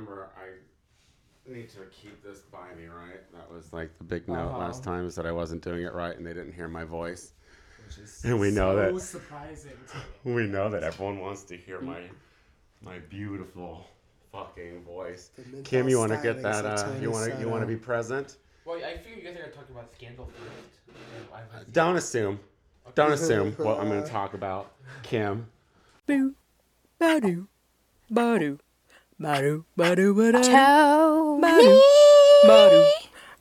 remember I need to keep this by me, right? That was like the big note Uh-huh. last time is that I wasn't doing it right and they didn't hear my voice. Which is And we know so that- surprising to me. We know that everyone wants to hear my my beautiful fucking voice. The Kim, you want to get that? Uh, you want to you want to be present? Well, I figured you guys are talking about scandal first. and I was- Don't assume. Don't assume what I'm going to talk about, Kim. Boo, ba-doo, ba-doo, ba-doo, ba-doo, ba-doo, Tony, ba-doo,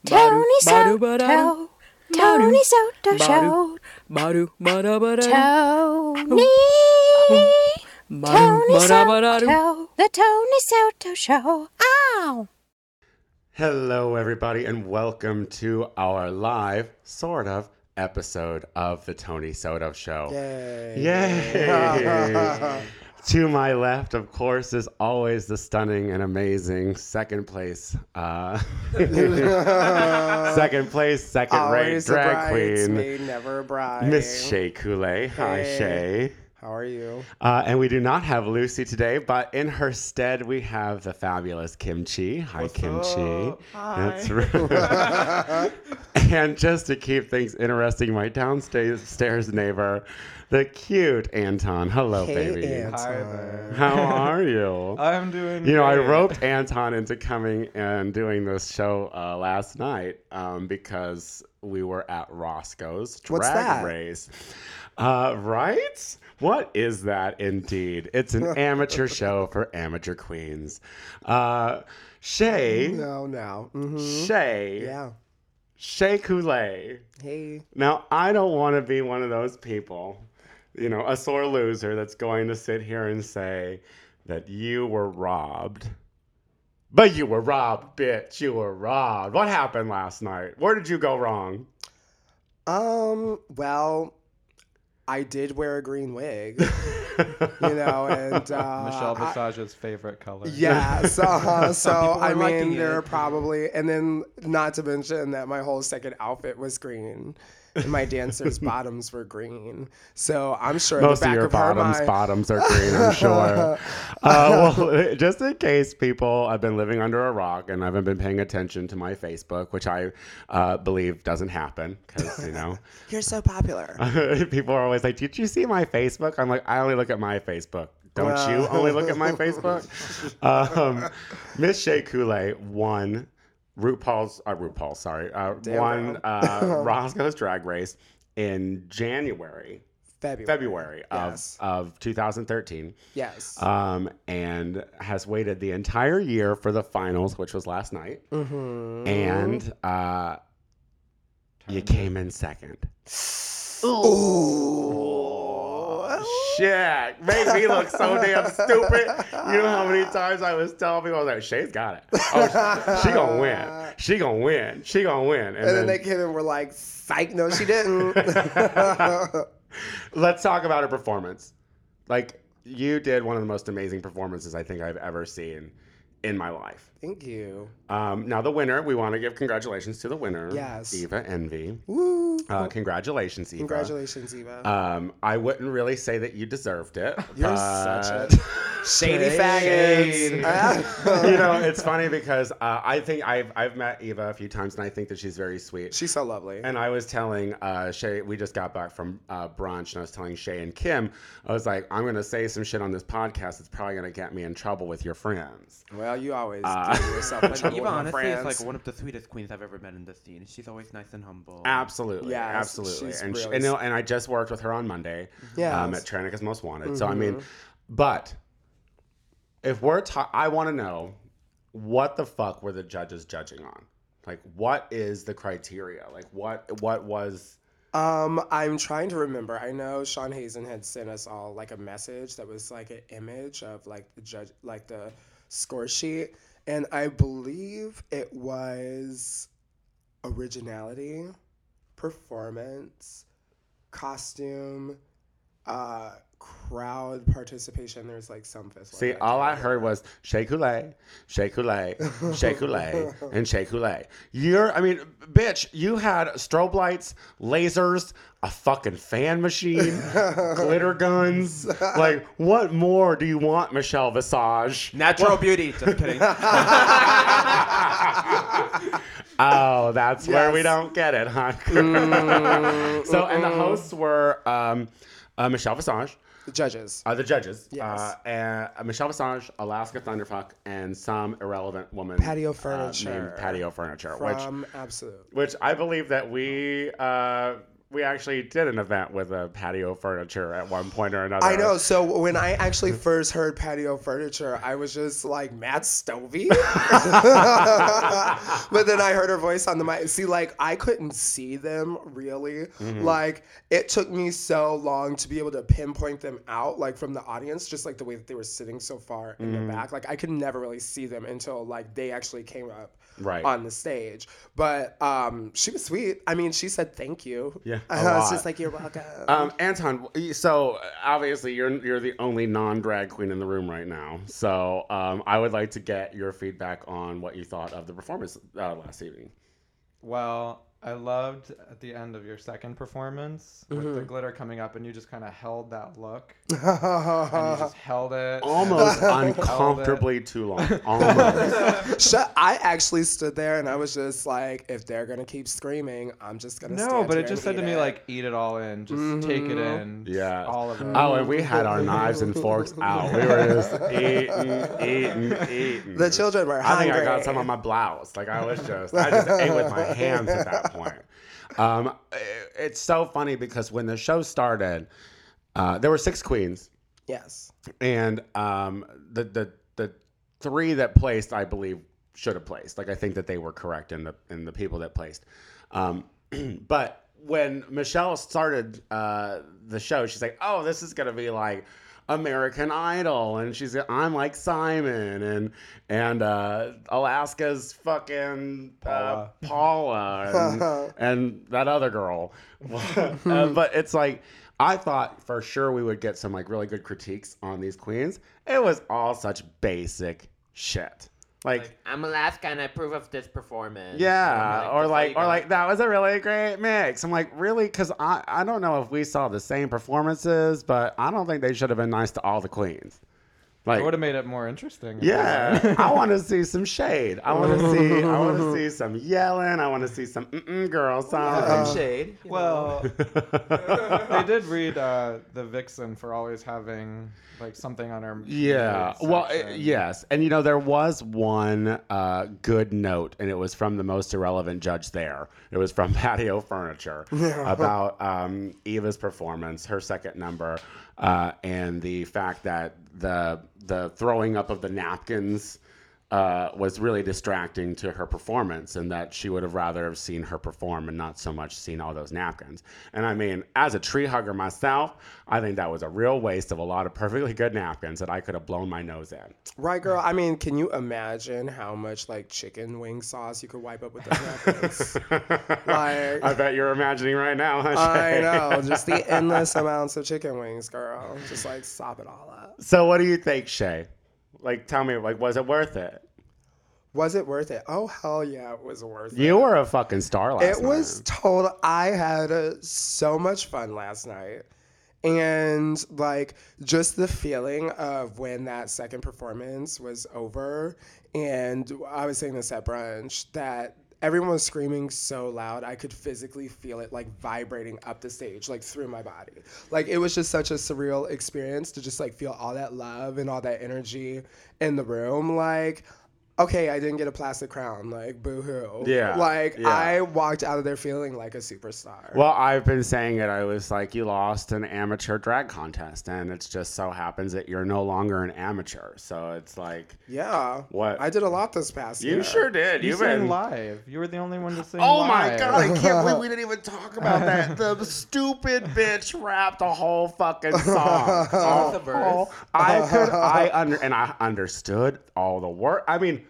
Tony ba-doo, ba-doo, Soto, Tony Soto ba-doo, Show, ba-doo, ba-da, ba-da, Tony, Tony ba-da, ba-da, Soto, the Tony Soto Show. Ow! Hello, everybody, and welcome to our live, sort of, episode of the Tony Soto Show. Yay. Yay! to my left, of course, is always the stunning and amazing second place, uh, second place, second rate drag queen, never a bride. Miss Shea Coulee. Hi, Hey. Shay. How are you? Uh, and we do not have Lucy today, but in her stead, we have the fabulous Kim Chi. Hi, Kim Chi. That's right. and just to keep things interesting, my downstairs stairs neighbor, the cute Anton. Hello, hey, baby. Anton. Hi there. How are you? I'm doing. You know, I roped Anton into coming and doing this show uh, last night um, because we were at Roscoe's Drag What's that? Race. Uh, right? What is that indeed? It's an amateur show for amateur queens. Uh, Shay, No, no. hmm Shay, Yeah. Shea Coulee. Hey. Now, I don't want to be one of those people, you know, a sore loser that's going to sit here and say that you were robbed. But you were robbed, bitch. You were robbed. What happened last night? Where did you go wrong? Um. Well, I did wear a green wig. you know, and uh, Michelle I- Visage's favorite color. Yes. Uh, so I mean, there are probably, and then not to mention that my whole second outfit was green, and my dancers' bottoms were green. So I'm sure Most the of back your bottoms mind. bottoms are green, I'm sure. uh, well, just in case people I've been living under a rock and I haven't been paying attention to my Facebook, which I uh, believe doesn't happen because you know You're so popular. people are always like, "Did you see my Facebook?" I'm like, "I only look at my Facebook." Don't you only look at my Facebook? Um, Miss Shea Coulee won RuPaul's, uh, RuPaul, sorry, uh, Damn won uh, Roscoe's Drag Race in January, February. February of, Yes. of 2013, Yes. um, and has waited the entire year for the finals, which was last night, mm-hmm. and uh, you came in second. Shit, made me look so damn stupid. You know how many times I was telling people, I was like, Shay's got it. Oh, she gonna win. She gonna win. She gonna win. And then they came in and were like, psych, no, she didn't. let's talk about her performance. Like, you did one of the most amazing performances I think I've ever seen in my life. Thank you. Um, now, the winner, we want to give congratulations to the winner, Yes. Eva Envy. Woo. Uh, congratulations, Eva. Congratulations, Eva. Um, I wouldn't really say that you deserved it. You're but- such a shady faggot. you know, it's funny because uh, I think I've I've met Eva a few times, and I think that she's very sweet. She's so lovely. and I was telling uh, Shay, we just got back from uh, brunch, and I was telling Shay and Kim, I was like, I'm gonna say some shit on this podcast It's probably gonna get me in trouble with your friends. well, you always Uh, give yourself in Eva, honestly, is like one of the sweetest queens I've ever met in the scene. She's always nice and humble. Absolutely, yeah, absolutely, she's and she, and, and I just worked with her on Monday, Yes. um, at Tranica's Most Wanted. So I mean, Mhm. but if we're ta- I want to know what the fuck were the judges judging on? Like, what is the criteria? Like, what what was? Um, I'm trying to remember. I know Sean Hazen had sent us all like a message that was like an image of like the judge, like the score sheet, and I believe it was originality, performance, costume, uh, crowd participation, there's like some fist. See, all I heard was Shea Coulee, Shea Coulee, Shea Coulee, and Shea Coulee. You're, I mean, bitch, you had strobe lights, lasers, a fucking fan machine, glitter guns. Like, what more do you want, Michelle Visage? Natural beauty. Just kidding. Oh, that's where we don't get it, huh? so, and the hosts were um, uh, Michelle Visage. the judges. Uh, the judges. Yes. Uh, and uh, Michelle Visage, Alaska Thunderfuck, and some irrelevant woman. Patio uh, Furniture. named Patio Furniture. which, From Absolute. which I believe that we. We actually did an event with a patio furniture at one point or another. I know. So when I actually first heard patio furniture, I was just like Matt Stovey. but then I heard her voice on the mic. See, like I couldn't see them really. Mm-hmm. Like it took me so long to be able to pinpoint them out, like from the audience, just like the way that they were sitting so far in Mm-hmm. the back. Like I could never really see them until like they actually came up Right. on the stage. But um, she was sweet. I mean, she said thank you. Yeah, a I was lot. just like you're welcome. Um, Anton, so obviously you're you're the only non drag queen in the room right now. So um, I would like to get your feedback on what you thought of the performance uh, last evening. well, I loved at the end of your second performance with Mm-hmm. the glitter coming up, and you just kind of held that look. and you just held it. Almost uncomfortably too long. Almost. Shut, I actually stood there and I was just like, if they're gonna keep screaming, I'm just gonna. No, stand but here it just said to eat me like, "Eat it all in, just take it in, Yeah. all of it." Oh, and we had our knives and forks out. We were just eating, eating, eating. the children were I think I got some on my blouse. Like I was just, I just ate with my hands at that point. Um, it- it's so funny because when the show started, uh, there were six queens, Yes. and um, the the the three that placed, I believe, should have placed. Like I think that they were correct in the in the people that placed. Um, but when Michelle started uh, the show, she's like, "Oh, this is gonna be like." American Idol, and she's I'm like Simon, and and uh, Alaska's fucking uh, Paula, and, and that other girl. Uh, but it's like I thought for sure we would get some like really good critiques on these queens. It was all such basic shit. Like, Like, I'm Alaska and I approve of this performance. yeah, And, or like or like that was a really great mix. I'm like, really? Because I I don't know if we saw the same performances, but I don't think they should have been nice to all the queens. Like, It would have made it more interesting. yeah. I want to see some shade. I want to see. I want to see some yelling. I want to see some mm-mm girl songs. Some shade. well, they did read uh, the vixen for always having like something on her. Yeah. Well, section. yes. And you know, there was one uh, good note, and it was from the most irrelevant judge there. It was from Patio Furniture about um, Eva's performance, her second number, uh, and the fact that the the throwing up of the napkins. Uh, was really distracting to her performance, and that she would have rather have seen her perform and not so much seen all those napkins. And I mean, as a tree hugger myself, I think that was a real waste of a lot of perfectly good napkins that I could have blown my nose in. Right, girl. I mean, can you imagine how much like chicken wing sauce you could wipe up with those napkins? like, I bet you're imagining right now, huh? I know, just the endless amounts of chicken wings, girl. Just like sop it all up. So, what do you think, Shay? Like, tell me, like, was it worth it? Was it worth it? Oh hell yeah, it was worth it. You were a fucking star last It was total. I had uh, so much fun last night. And like just the feeling of when that second performance was over, and I was saying this at brunch that everyone was screaming so loud I could physically feel it like vibrating up the stage, like through my body. Like it was just such a surreal experience to just like feel all that love and all that energy in the room. Like okay, I didn't get a plastic crown. Like, boo hoo. Yeah, Like, yeah. I walked out of there feeling like a superstar. Well, I've been saying it. I was like, you lost an amateur drag contest, and it just so happens that you're no longer an amateur. So it's like, yeah. What? I did a lot this past year. you sure did. You You've sang been. live. You were the only one to sing Oh my god! I can't believe we didn't even talk about that. The stupid bitch rapped a whole fucking song. All the verse. Oh, I could, I under, and I understood all the work. I mean,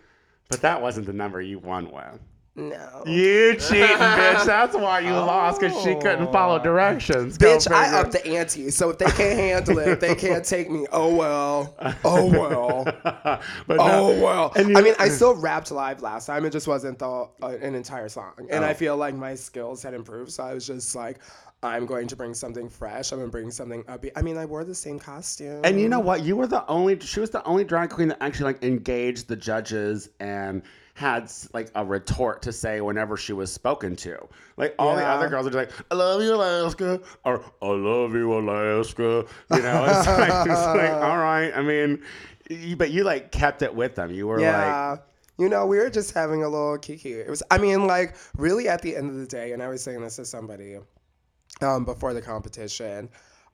but that wasn't the number you won with. No. You cheating, bitch. That's why you lost because she couldn't follow directions. Go Bitch, I up the ante. So if they can't handle it, if they can't take me, oh well. Oh well. but no, Oh well. And you- I mean, I still rapped live last time. It just wasn't the uh, an entire song, and Oh. I feel like my skills had improved. So I was just like, I'm going to bring something fresh. I'm gonna bring something upbeat. I mean, I wore the same costume. And you know what? You were the only. She was the only drag queen that actually like engaged the judges and had like a retort to say whenever she was spoken to. Like all the other girls are just like, "I love you, Alaska," or "I love you, Alaska." You know, it's like, it's like all right. I mean, you, but you like kept it with them. You were like, you know, we were just having a little kiki. It was, I mean, like, really at the end of the day, and I was saying this to somebody um, before the competition,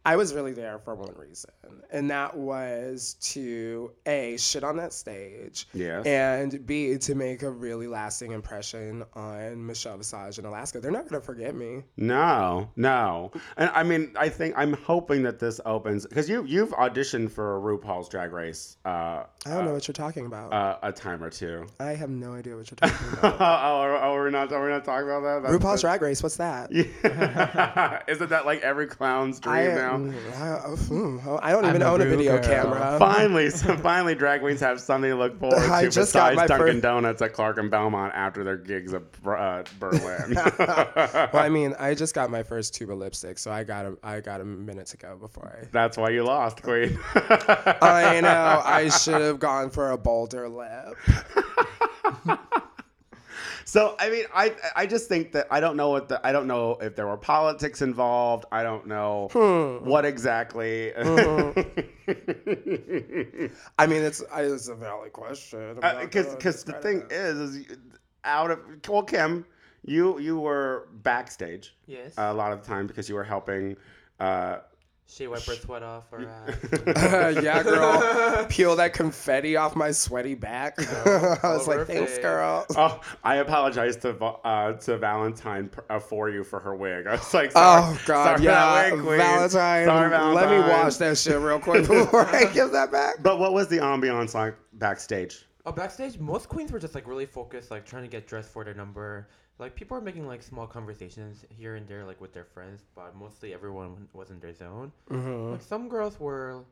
I was really there for one reason, and that was to A, shit on that stage, Yes. and B, to make a really lasting impression on Michelle Visage in Alaska. They're not going to forget me. No, no, and I mean, I think I'm hoping that this opens because you you've auditioned for RuPaul's Drag Race uh, I don't know what you're talking about. uh, a time or two. I have no idea what you're talking oh, about. are, oh, we're not. We're not talking about that. That's- RuPaul's Drag Race, what's that? Yeah. Isn't that like every clown's dream I, now? I, hmm, I don't even I'm own a Ru video girl. camera. Finally, so finally, drag queens have something to look forward I to just got besides my Dunkin' first- Donuts at Clark and Belmont after their gigs at uh, Berlin. well, I mean, I just got my first tube of lipstick, so I got a, I got a minute to go before I. That's why you lost, Queen. I know. I should have gone for a bolder lip. So I mean, I I just think that I don't know what the I don't know if there were politics involved. I don't know Hmm. what exactly. I mean, it's it's a valid question. Because gonna because Uh, the thing discredit is, is out of well, Kim, you you were backstage Yes. a lot of the time because you were helping. Uh, she wiped her sweat off her ass. it. yeah, girl, peel that confetti off my sweaty back. I was like, thanks, face. girl. oh, I apologize to uh, to Valentine uh, for you for her wig. I was like, sorry, Oh God, sorry yeah, that wig, Queen. Valentine. Sorry, Let me Valentine. wash that shit real quick before I give that back. But what was the ambiance like backstage? Oh, backstage, most queens were just like really focused, like trying to get dressed for their number. Like people were making like small conversations here and there, like with their friends, but mostly everyone was in their zone. Mm-hmm. Like some girls were,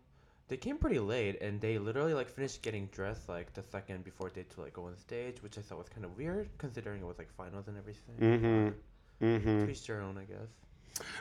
they came pretty late, and they literally like finished getting dressed like the second before they to like go on stage, which I thought was kind of weird considering it was like finals and everything. Mm-hmm. Mm-hmm. To each their own, I guess.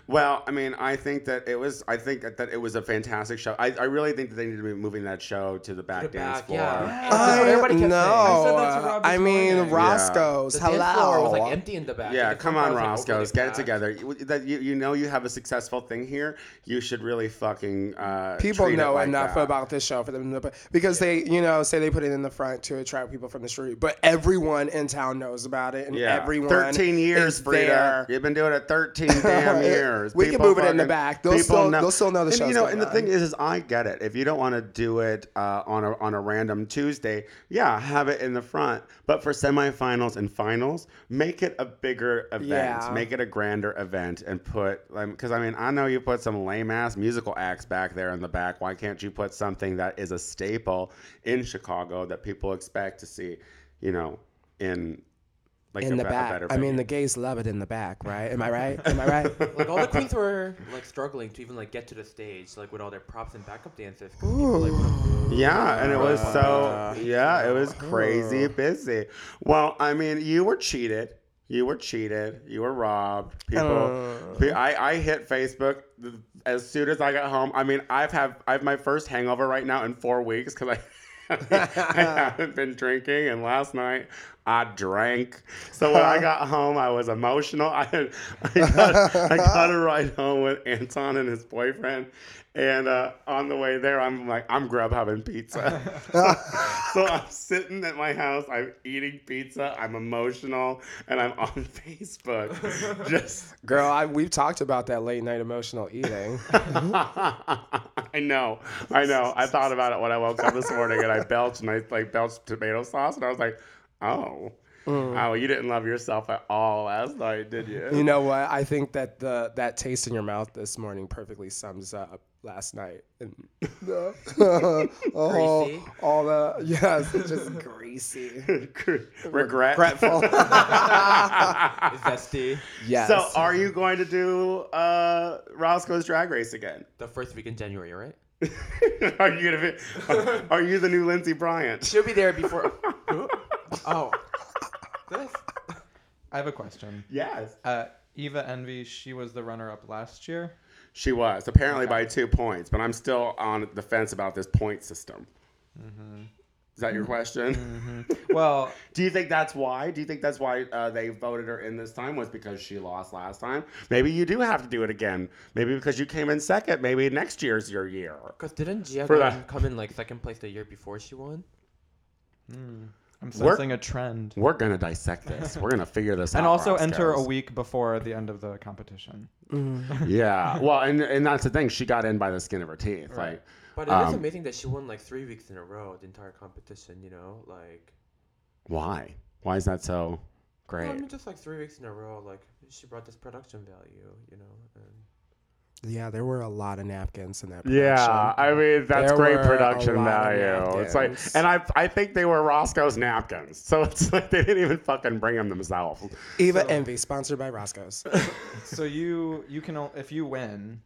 Well, I mean, I think that it was. I think that, that it was a fantastic show. I, I really think that they need to be moving that show to the back the dance back, floor. yeah. Yeah. I Everybody kept saying. I said that to I mean, morning. Roscoe's. The hello. dance floor was like empty in the back. Yeah, the come on, row like, Roscoe's, overly get it together. You, that you, you know you have a successful thing here. You should really fucking. Uh, People treat it know like enough that. about this show for them to because they, you know, say they put it in the front to attract people from the street, but everyone in town knows about it, and Yeah, everyone. thirteen years, is Frida. there. You've been doing it thirteen damn We can move it in the back. They'll still- they'll still know the and, show's You know, and the thing is, is I get it. If you don't want to do it uh, on a on a random Tuesday, yeah, have it in the front. But for semifinals and finals, make it a bigger event. Yeah. Make it a grander event, and put because I mean I know you put some lame ass musical acts back there in the back. Why can't you put something that is a staple in Chicago that people expect to see? You know, in like in a the be- back. I mean, the gays love it in the back, right? Am I right? Am I right? Like all the queens were like struggling to even like get to the stage, like with all their props and backup dancers. people, like, Yeah, and it was so Uh, yeah, it was crazy busy. Well, I mean, you were cheated. You were cheated. You were robbed. People, Uh. I I hit Facebook as soon as I got home. I mean, I've have I have my first hangover right now in four weeks because I. I haven't been drinking, and last night I drank. So when I got home, I was emotional. I had, I got, I got a ride home with Anton and his boyfriend, and uh, on the way there, I'm like, I'm Grubhubbing pizza. so I'm sitting at my house, I'm eating pizza, I'm emotional, and I'm on Facebook. Just Girl, I, we've talked about that late night emotional eating. I know, I know. I thought about it when I woke up this morning, and I belched, and I like belched tomato sauce, and I was like, oh. Oh, you didn't love yourself at all last night, did you? You know what? I think that the that taste in your mouth this morning perfectly sums up last night. And all, Greasy? all the yes, it's just greasy. Regret. Regretful. Zesty. yes. So, are you going to do uh, Roscoe's Drag Race again? The first week in January, right? are you gonna be? Are you the new Lindsay Bryant? She'll be there before. Who? oh. This? I have a question. Yes, Uh, Eva Envy, she was the runner-up last year. she was apparently by two points, but I'm still on the fence about this point system. Is that your question? Well, Do you think that's why? Do you think that's why uh, they voted her in this time was because she lost last time? Maybe you do have to do it again. Maybe because you came in second. Maybe next year's your year. Because didn't Gia For come in like second place the year before she won? I'm We're- sensing a trend. We're gonna dissect this. We're gonna figure this out. And also enter a week before the end of the competition. Yeah. Well, and and that's the thing. She got in by the skin of her teeth. Right. Like, But it is Um, amazing that she won like three weeks in a row, the entire competition, you know? Like, why? Why is that so well, great? I mean, just like three weeks in a row, like, she brought this production value, you know? And yeah, there were a lot of napkins in that. Yeah. I mean that's There great production value. It's like, and I I think they were Roscoe's napkins, so it's like they didn't even fucking bring them themselves. Eva Envy, sponsored by Roscoe's. So you you can if you win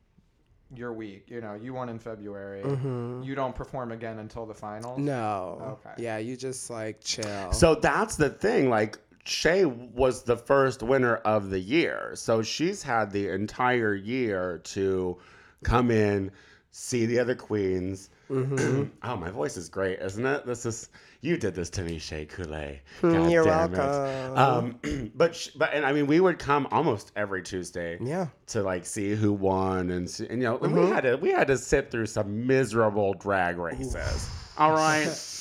your week, you know, you won in February. Mm-hmm. You don't perform again until the finals. no. Okay. Yeah, you just like chill. So that's the thing. Like Shay was the first winner of the year, so she's had the entire year to come in, see the other queens. Mm-hmm. oh, my voice is great, isn't it? This is you did this to me, Shay Coulee. Hmm, God You're damn it. welcome. Um, but sh- but and I mean, we would come almost every Tuesday. Yeah. To like see who won and, see, and you know and we mm-hmm. had to we had to sit through some miserable drag races. All right.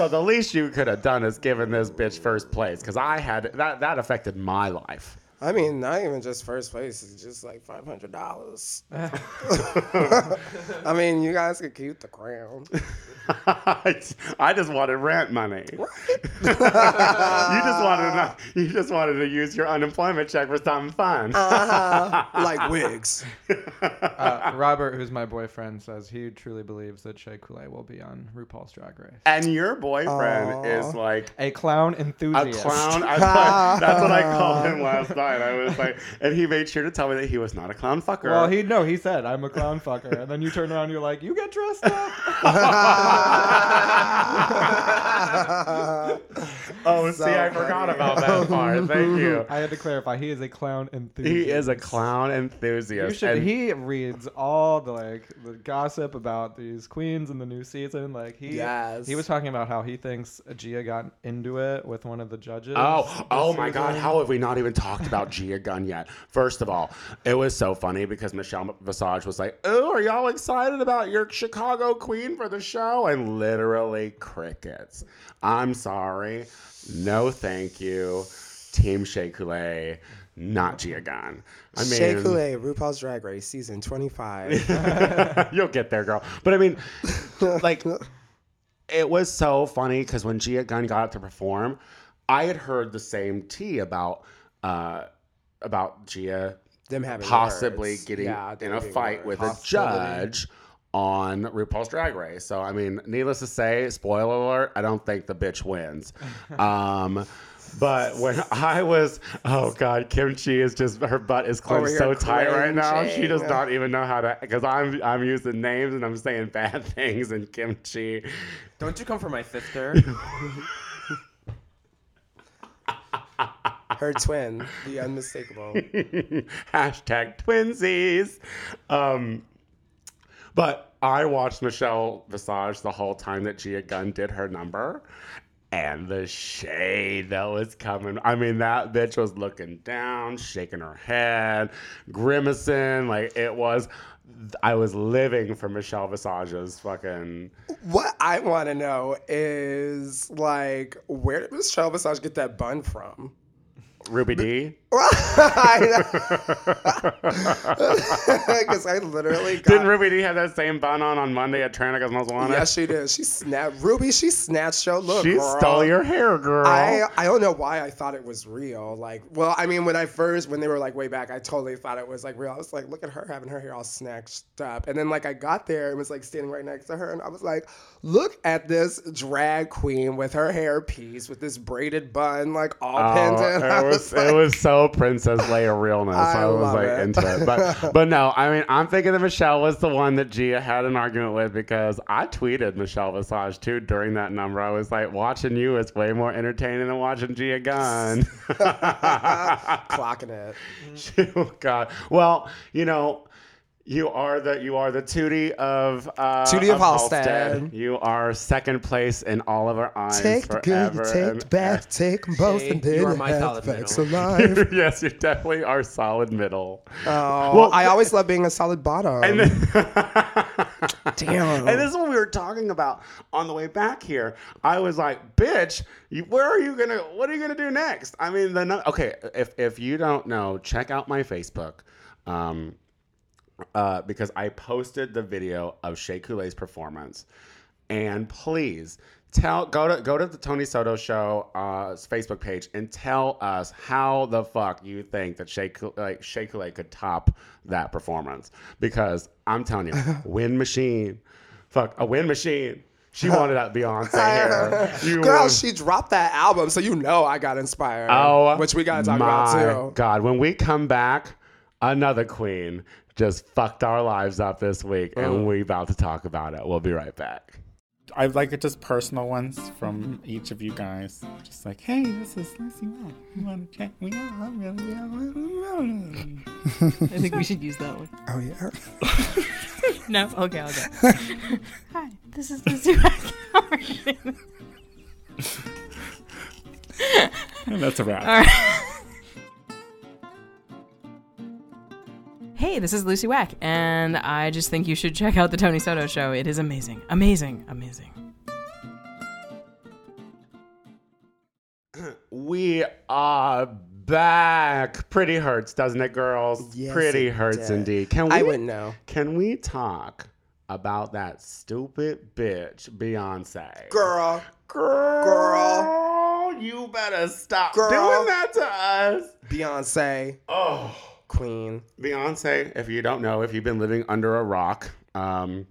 So the least you could have done is given this bitch first place because I had that that affected my life. I mean, not even just first place. It's just like five hundred dollars. I mean, you guys could keep the crown. I just wanted rent money. you just wanted to, you just wanted to use your unemployment check for something fun. Uh-huh. like wigs. Uh, Robert, who's my boyfriend, says he truly believes that Shea Coulee will be on RuPaul's Drag Race. and your boyfriend Aw. is like A clown enthusiast. a enthusiast. clown. I thought, that's what I called him last night. I was like, and he made sure to tell me that he was not a clown fucker. Well, he no, he said I'm a clown fucker, and then you turn around, and you're like, you get dressed up. oh, see, I forgot about that part. Thank you. I had to clarify. He is a clown enthusiast. He is a clown enthusiast. should. and- He reads all the like the gossip about these queens in the new season. Like he, Yes. he was talking about how he thinks Gia got into it with one of the judges. Oh, oh my God! How have we not even talked about Gia Gunn yet? First of all, it was so funny because Michelle Visage was like, "Oh, are y'all excited about your Chicago Queen for the show?" And literally crickets. I'm sorry, no, thank you, Team Shea Coulee, not Gia Gunn. I mean, Shea Coulee, RuPaul's Drag Race, season twenty-five. You'll get there, girl. But I mean, like, it was so funny because when Gia Gunn got up to perform, I had heard the same tea about uh, about Gia Them having possibly words. getting Yeah, in a fight with a judge on RuPaul's Drag Race. So I mean, needless to say, spoiler alert, I don't think the bitch wins. Um, but when I was, oh god, Kim Chi is just her butt is Over clenched here so tight right now. She does not even know how to because I'm I'm using names and I'm saying bad things and Kim Chi. Don't you come for my sister? Her twin, the unmistakable. Hashtag twinsies. Um, but I watched Michelle Visage the whole time that Gia Gunn did her number. And the shade that was coming. I mean, that bitch was looking down, shaking her head, grimacing. Like, it was. I was living for Michelle Visage's fucking. What I want to know is like, where did Michelle Visage get that bun from? Ruby D. Because I literally got. Didn't Ruby D have that same bun on on Monday at Tranica's Most Wanted? Yes, she did. She snapped. Ruby, she snatched your look. she girl. stole your hair, girl. I I don't know why I thought it was real. Like, well, I mean, when I first when they were like way back, I totally thought it was like real. I was like, look at her having her hair all snatched up, and then like I got there and was like standing right next to her, and I was like, look at this drag queen with her hair piece with this braided bun, like all Oh, pinned in. It was, like, it was so Princess Leia realness. I I, was like it. into it, but but no, I mean I'm thinking that Michelle was the one that Gia had an argument with because I tweeted Michelle Visage too during that number. I was like, watching you is way more entertaining than watching Gia Gunn. clocking it. oh God. Well, you know. You are the you are the Tootie of uh, Tootie of Halsted. You are second place in all of our eyes Take the good, forever. take the bad, take them both, Shay, and then you are my have solid middle. alive. yes, you definitely are solid middle. Oh, Well, I always love being a solid bottom. And then, Damn. And this is what we were talking about on the way back here. I was like, "Bitch, you, where are you gonna? What are you gonna do next?" I mean, the no- okay. If if you don't know, check out my Facebook, um, uh, because I posted the video of Shea Coulee's performance, and please tell go to go to the Tony Soto show uh, Facebook page and tell us how the fuck you think that Shea like Shea Coulee could top that performance because I'm telling you, Wind Machine, fuck a Wind Machine. She wanted that Beyonce hair. Girl, was- she dropped that album, so you know I got inspired. Oh, which we gotta talk about too. Oh god, when we come back, another queen just fucked our lives up this week, Oh. and we about to talk about it. We'll be right back. I'd like it just personal ones from each of you guys. Just like, hey, this is Lucy Wong. You want to check me out? I'm really I think we should use that one. Oh yeah. No? Okay, I'll. Hi, this is Lucy Wack. How are you doing? And that's a wrap. All right. Hey, this is Lucy Wack, and I just think you should check out the Tony Soto show. It is amazing. Amazing. Amazing. We are back. Pretty hurts, doesn't it, girls? Yes, Pretty it hurts does. indeed. Can we? I wouldn't know. Can we talk about that stupid bitch, Beyonce? Girl. girl, Girl. you better stop Girl. doing that to us. Beyonce. Oh. Queen. Beyonce, if you don't know, if you've been living under a rock, um,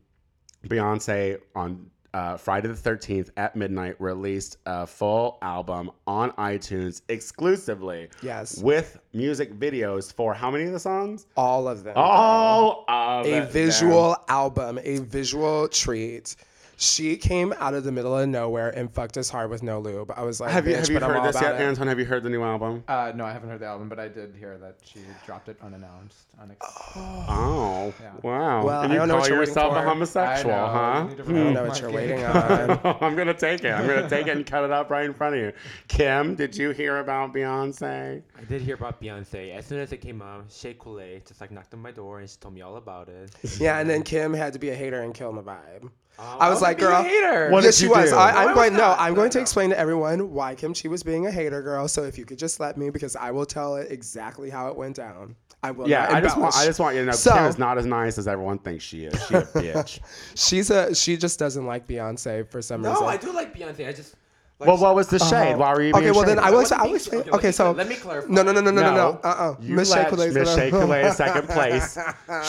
Beyonce on uh, Friday the 13th at midnight released a full album on iTunes exclusively Yes. with music videos for how many of the songs? All of them. All of a them. visual album, a visual treat. She came out of the middle of nowhere and fucked us hard with no lube. I was like, Have you, bitch, have you but heard this yet, it. Anton? Have you heard the new album? Uh, no, I haven't heard the album, but I did hear that she dropped it unannounced. Unex- Oh, Yeah. wow. Well, and I you don't know call what you're yourself a homosexual, I know, huh? you need I don't remove know what my you're cake. waiting on. I'm gonna take it. I'm gonna take it and cut it up right in front of you. Kim, did you hear about Beyonce? I did hear about Beyonce. As soon as it came out, Shea Coulee just like knocked on my door and she told me all about it. yeah, and then Kim had to be a hater and kill my vibe. I was like, be a girl, hater. What yes, did she you was. do? I, No, I'm I going. No. I'm No, going to explain to everyone why Kim Chi was being a hater, girl. So if you could just let me, because I will tell it exactly how it went down. I will. Yeah, I just want I just want you to know So- Kim is not as nice as everyone thinks she is. She a bitch. She's a. She just doesn't like Beyonce for some No, reason. No, I do like Beyonce. I just. Like, well, what was the shade? Uh-huh. Why were you being Okay, well then? I will. wasn't I being will explain. Okay, Okay, so let me clarify. No, no, no, no, no, no, no. No. Uh, uh You Miss let Shea Coulee's Miss gonna- Shea Coulee second place.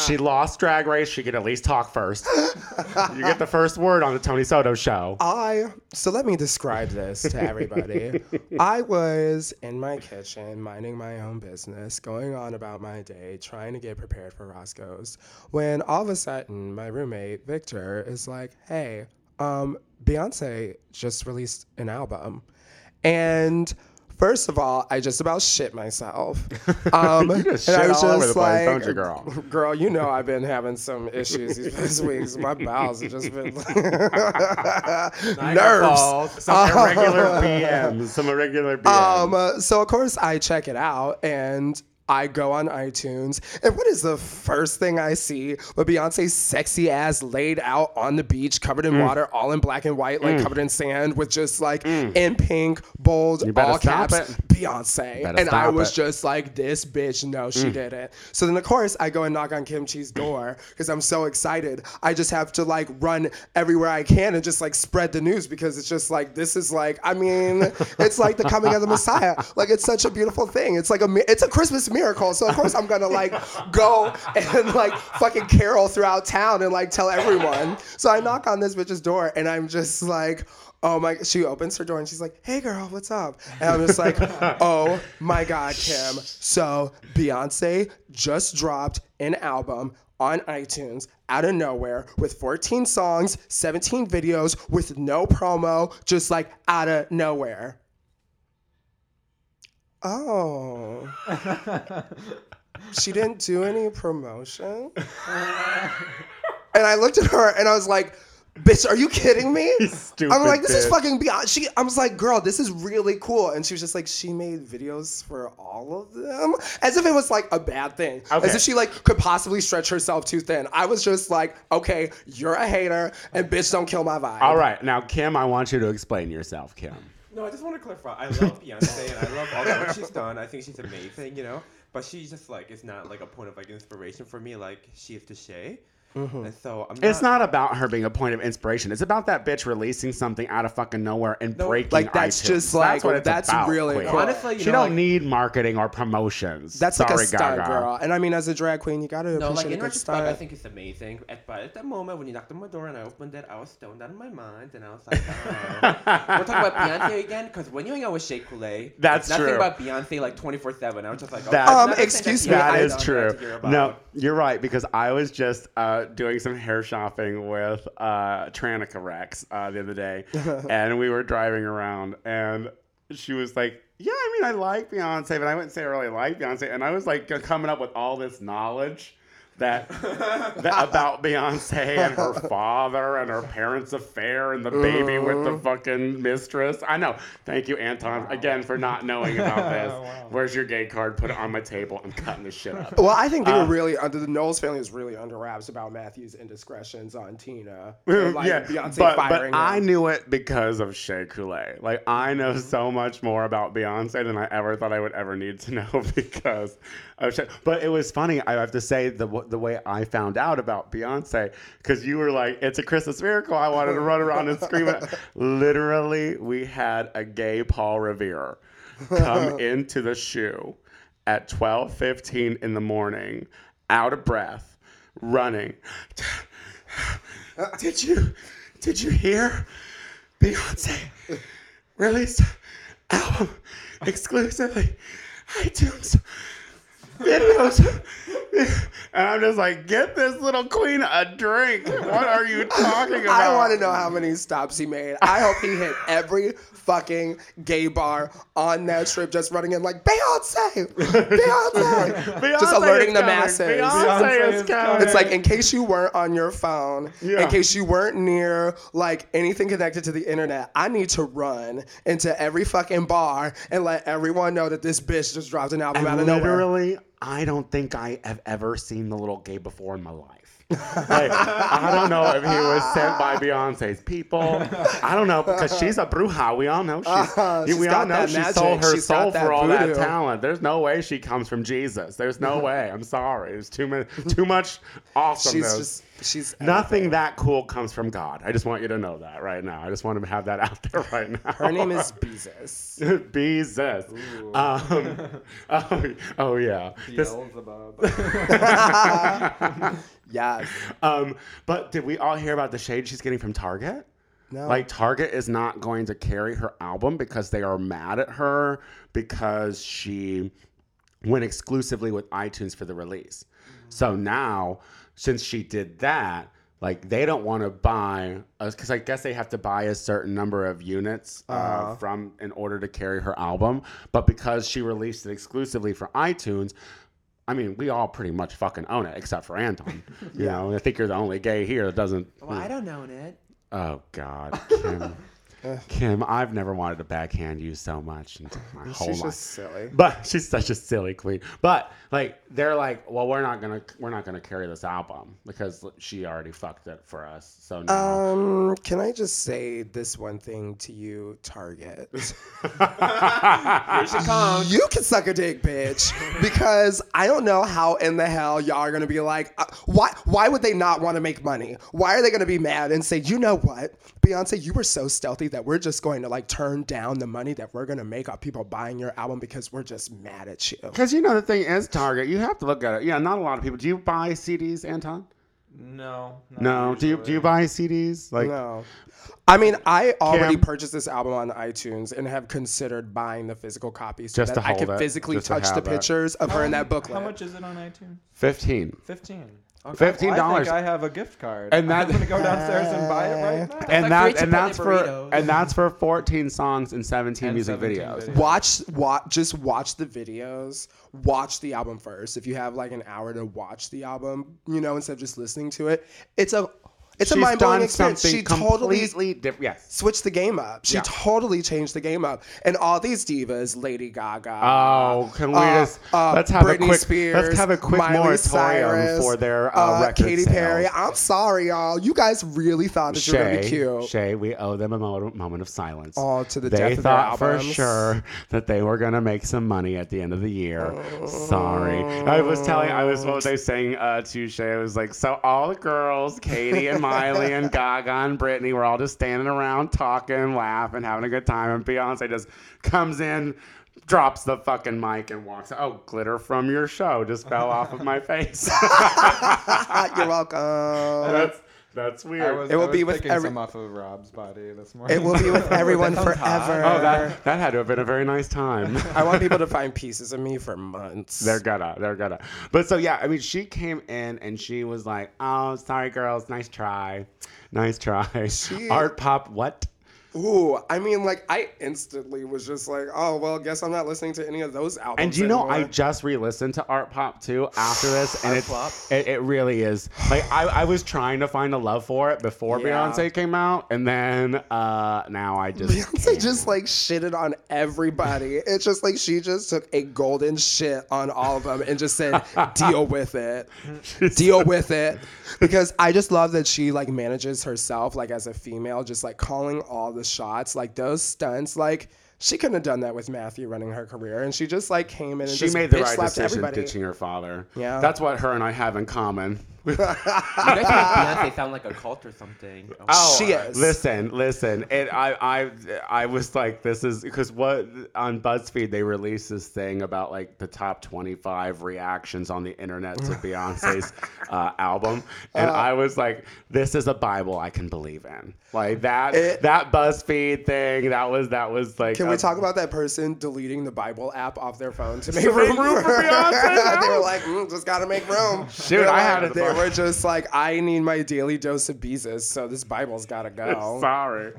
She lost Drag Race. She could at least talk first. you get the first word on the Tony Soto show. I so let me describe this to everybody. I was in my kitchen minding my own business, going on about my day, trying to get prepared for Roscoe's, when all of a sudden my roommate Victor is like, "Hey, um, Beyonce just released an album," and. First of all, I just about shit myself. Um, You just and I shit was all over just the place, like, don't you, girl? Girl, you know I've been having some issues these past weeks. My bowels have just been nerves. Some irregular BMs. Some irregular BMs. Um, uh, so of course I check it out and I go on iTunes. And what is the first thing I see? But Beyonce's sexy ass laid out on the beach, covered Mm. in water, all in black and white, like covered in sand, with just like in pink, bold, all caps. it. Beyonce. Better And I was it. just like, this bitch, no, she Mm. didn't. So then, of course, I go and knock on Kim Chi's door because I'm so excited. I just have to like run everywhere I can and just like spread the news because it's just like, this is like, I mean, it's like the coming of the Messiah. Like, it's such a beautiful thing. It's like a, it's a Christmas miracle. So, of course, I'm going to like go and like fucking carol throughout town and like tell everyone. So I knock on this bitch's door and I'm just like, Oh my! She opens her door and she's like, "Hey, girl, what's up?" And I'm just like, "Oh my God, Kim! So Beyonce just dropped an album on iTunes out of nowhere with 14 songs, 17 videos, with no promo, just like out of nowhere." Oh. she didn't do any promotion. and I looked at her and I was like, bitch, are you kidding me? Stupid I'm like, this is bitch. fucking beyond. She, I was like, girl, this is really cool. And she was just like, she made videos for all of them, as if it was like a bad thing, Okay. as if she like could possibly stretch herself too thin. I was just like, okay, you're a hater, and bitch, don't kill my vibe. All right, now Kim, I want you to explain yourself, Kim. No, I just want to clarify. I love Beyonce and I love all the work she's done. I think she's amazing, you know. But she's just like it's not like a point of like inspiration for me, like she is to Shay. And so I'm. It's not about her being a point of inspiration. It's about that bitch releasing something out of fucking nowhere and No, breaking like, that's iTunes. just, like, that's what it's that's about, really queen. cool. Honestly, you she know, don't like- need marketing or promotions. That's Sorry, like a stunt, Gaga. girl. And I mean, as a drag queen, you gotta No, like appreciate in a good retrospect. I think it's amazing. But at that moment when you knocked on my door and I opened it, I was stoned out of my mind, and I was like, oh. "We're talking about Beyonce again?" Because when you hang out with Shea Coulee, That's it's nothing true. about Beyonce like twenty four seven. I was just like, oh, That- Um, excuse me, That I Beyonce is does true. to hear about. No, you're right because I was just uh, doing some hair shopping with uh, Tranica Rex uh, the other day, and we were driving around, and she was like, "Yeah, I mean, I like Beyonce, but I wouldn't say I really like Beyonce." And I was like coming up with all this knowledge. That, that about Beyonce and her father and her parents' affair and the baby with the fucking mistress. I know. Thank you, Anton, again for not knowing about this. Where's your gay card? Put it on my table. I'm cutting this shit up. Well, I think they Uh, were really under the Knowles family is really under wraps about Matthew's indiscretions on Tina. and, like, yeah, Beyonce but, but I knew it because of Shea Coulee. Like I know Mm-hmm. so much more about Beyonce than I ever thought I would ever need to know because of Shea. But it was funny. I have to say the the way I found out about Beyonce because you were like, "It's a Christmas miracle." I wanted to run around and scream it. Literally, we had a gay Paul Revere come into the shoe at twelve fifteen in the morning, out of breath, running. Did you did you hear Beyonce released album exclusively iTunes? And I'm just like, get this little queen a drink. What are you talking about? I want to know how many stops he made. I hope he hit every fucking gay bar on that strip, just running in like Beyonce, Beyonce, just Beyonce alerting is the coming. masses. Beyonce is coming. It's like in case you weren't on your phone, Yeah. in case you weren't near like anything connected to the internet, I need to run into every fucking bar and let everyone know that this bitch just dropped an album out of nowhere. literally, I don't think I have ever seen the little gay before in my life. Like, I don't know if he was sent by Beyonce's people. I don't know because she's a bruja. We all know she's. We She's all know she magic. sold her She's soul for all that talent. There's no way she comes from Jesus. There's no way. I'm sorry. There's too much. Too much awesomeness. She's just she's Nothing that cool comes from God. I just want you to know that right now. I just want to have that out there right now. Her name is Beezus. Beezus. Um, oh, oh yeah. This- Yes. um, but did we all hear about the shade she's getting from Target? No. Like Target is not going to carry her album because they are mad at her because she went exclusively with iTunes for the release. So now, since she did that, like they don't want to buy us because I guess they have to buy a certain number of units uh, from in order to carry her album. But because she released it exclusively for iTunes, I mean, we all pretty much fucking own it except for Anton. You know, I think you're the only gay here that doesn't. Well, I don't own it. Oh God, Kim. Kim, I've never wanted to backhand you so much in my whole She's life. just silly. But she's such a silly queen. But like they're like, well, we're not gonna we're not gonna carry this album because she already fucked it for us. So now Um, can I just say this one thing to you, Target? Here she comes. You can suck a dick, bitch, because I don't know how in the hell y'all are gonna be like, uh, why? Why would they not want to make money? Why are they gonna be mad and say, you know what, Beyonce, you were so stealthy that we're just going to like turn down the money that we're gonna make off people buying your album because we're just mad at you. because you know the thing is Target, you have to look at it. Yeah, not a lot of people. Do you buy CDs, Anton? No. not No. Do you do you buy CDs? Like No. I mean, I already Cam? purchased this album on iTunes and have considered buying the physical copies so Just that to I hold can it, physically just to touch the have it. pictures of her in that booklet. How much is it on iTunes? fifteen. Fifteen. Okay. Fifteen Well, I think I have a gift card. And that's gonna go downstairs and buy it right now. and like that and that's Chipotle for and that's for 14 songs and 17 And music 17 videos. videos. watch watch just watch the videos watch the album first if you have like an hour to watch the album you know instead of just listening to it it's a it's a mind-blowing experience something she totally completely different. Yes. switched the game up she Yeah. totally changed the game up and all these divas lady gaga Oh, can we uh, just uh, let's have Britney a quick Spears, let's have a quick Miley moratorium Cyrus, for their uh, uh, record Katy sales. Perry. I'm sorry, y'all. You guys really thought that you were gonna be Shay, cute. Shay, we owe them a mo- moment of silence. Oh, to the they death of their thought for albums. sure that they were gonna make some money at the end of the year. Sorry, I was telling, I was what was I saying uh, to Shay? I was like, so all the girls, Katie and Miley and Gaga and Britney, were all just standing around talking, laughing, having a good time, and Beyonce just comes in. Drops the fucking mic and walks. Oh, glitter from your show just fell off of my face. You're welcome. that's that's I weird. was, It will I was be with picking every- some off of Rob's body this morning. It will be with everyone That hot. forever. Oh, that that had to have been a very nice time. I want people to find pieces of me for months. They're gonna, they're gonna. But so yeah, I mean, she came in and she was like, "Oh, sorry, girls, nice try, nice try." She- Art pop, what? Ooh, I mean, like I instantly was just like, oh well, guess I'm not listening to any of those albums. And you know, I just re-listened to Art Pop too after this, and it's, it, it really is. Like I, I was trying to find a love for it before Yeah. Beyonce came out, and then uh now I just Beyonce can't. just like shitted on everybody. It's just like she just took a golden shit on all of them and just said, deal with it. deal with it. Because I just love that she like manages herself like as a female, just like calling all the shots. Like those stunts, like she couldn't have done that with Mathew running her career. And she just like came in and she made the right decision everybody. ditching her father. Yeah. that's what her and I have in common. You guys make Beyonce sound like a cult or something. Oh, She is. Listen, listen. It, I, I, I was like, this is because what on BuzzFeed they released this thing about like the top twenty-five reactions on the internet to Beyonce's uh, album, and I was like, this is a Bible I can believe in. Like that, It- that BuzzFeed thing. That was that was like. Can a- we talk about that person deleting the Bible app off their phone to make make room, room for Beyonce? they were like, mm, just gotta make room. Shoot, I had it They were just like, I need my daily dose of Beysus, so this Bible's gotta go. Sorry,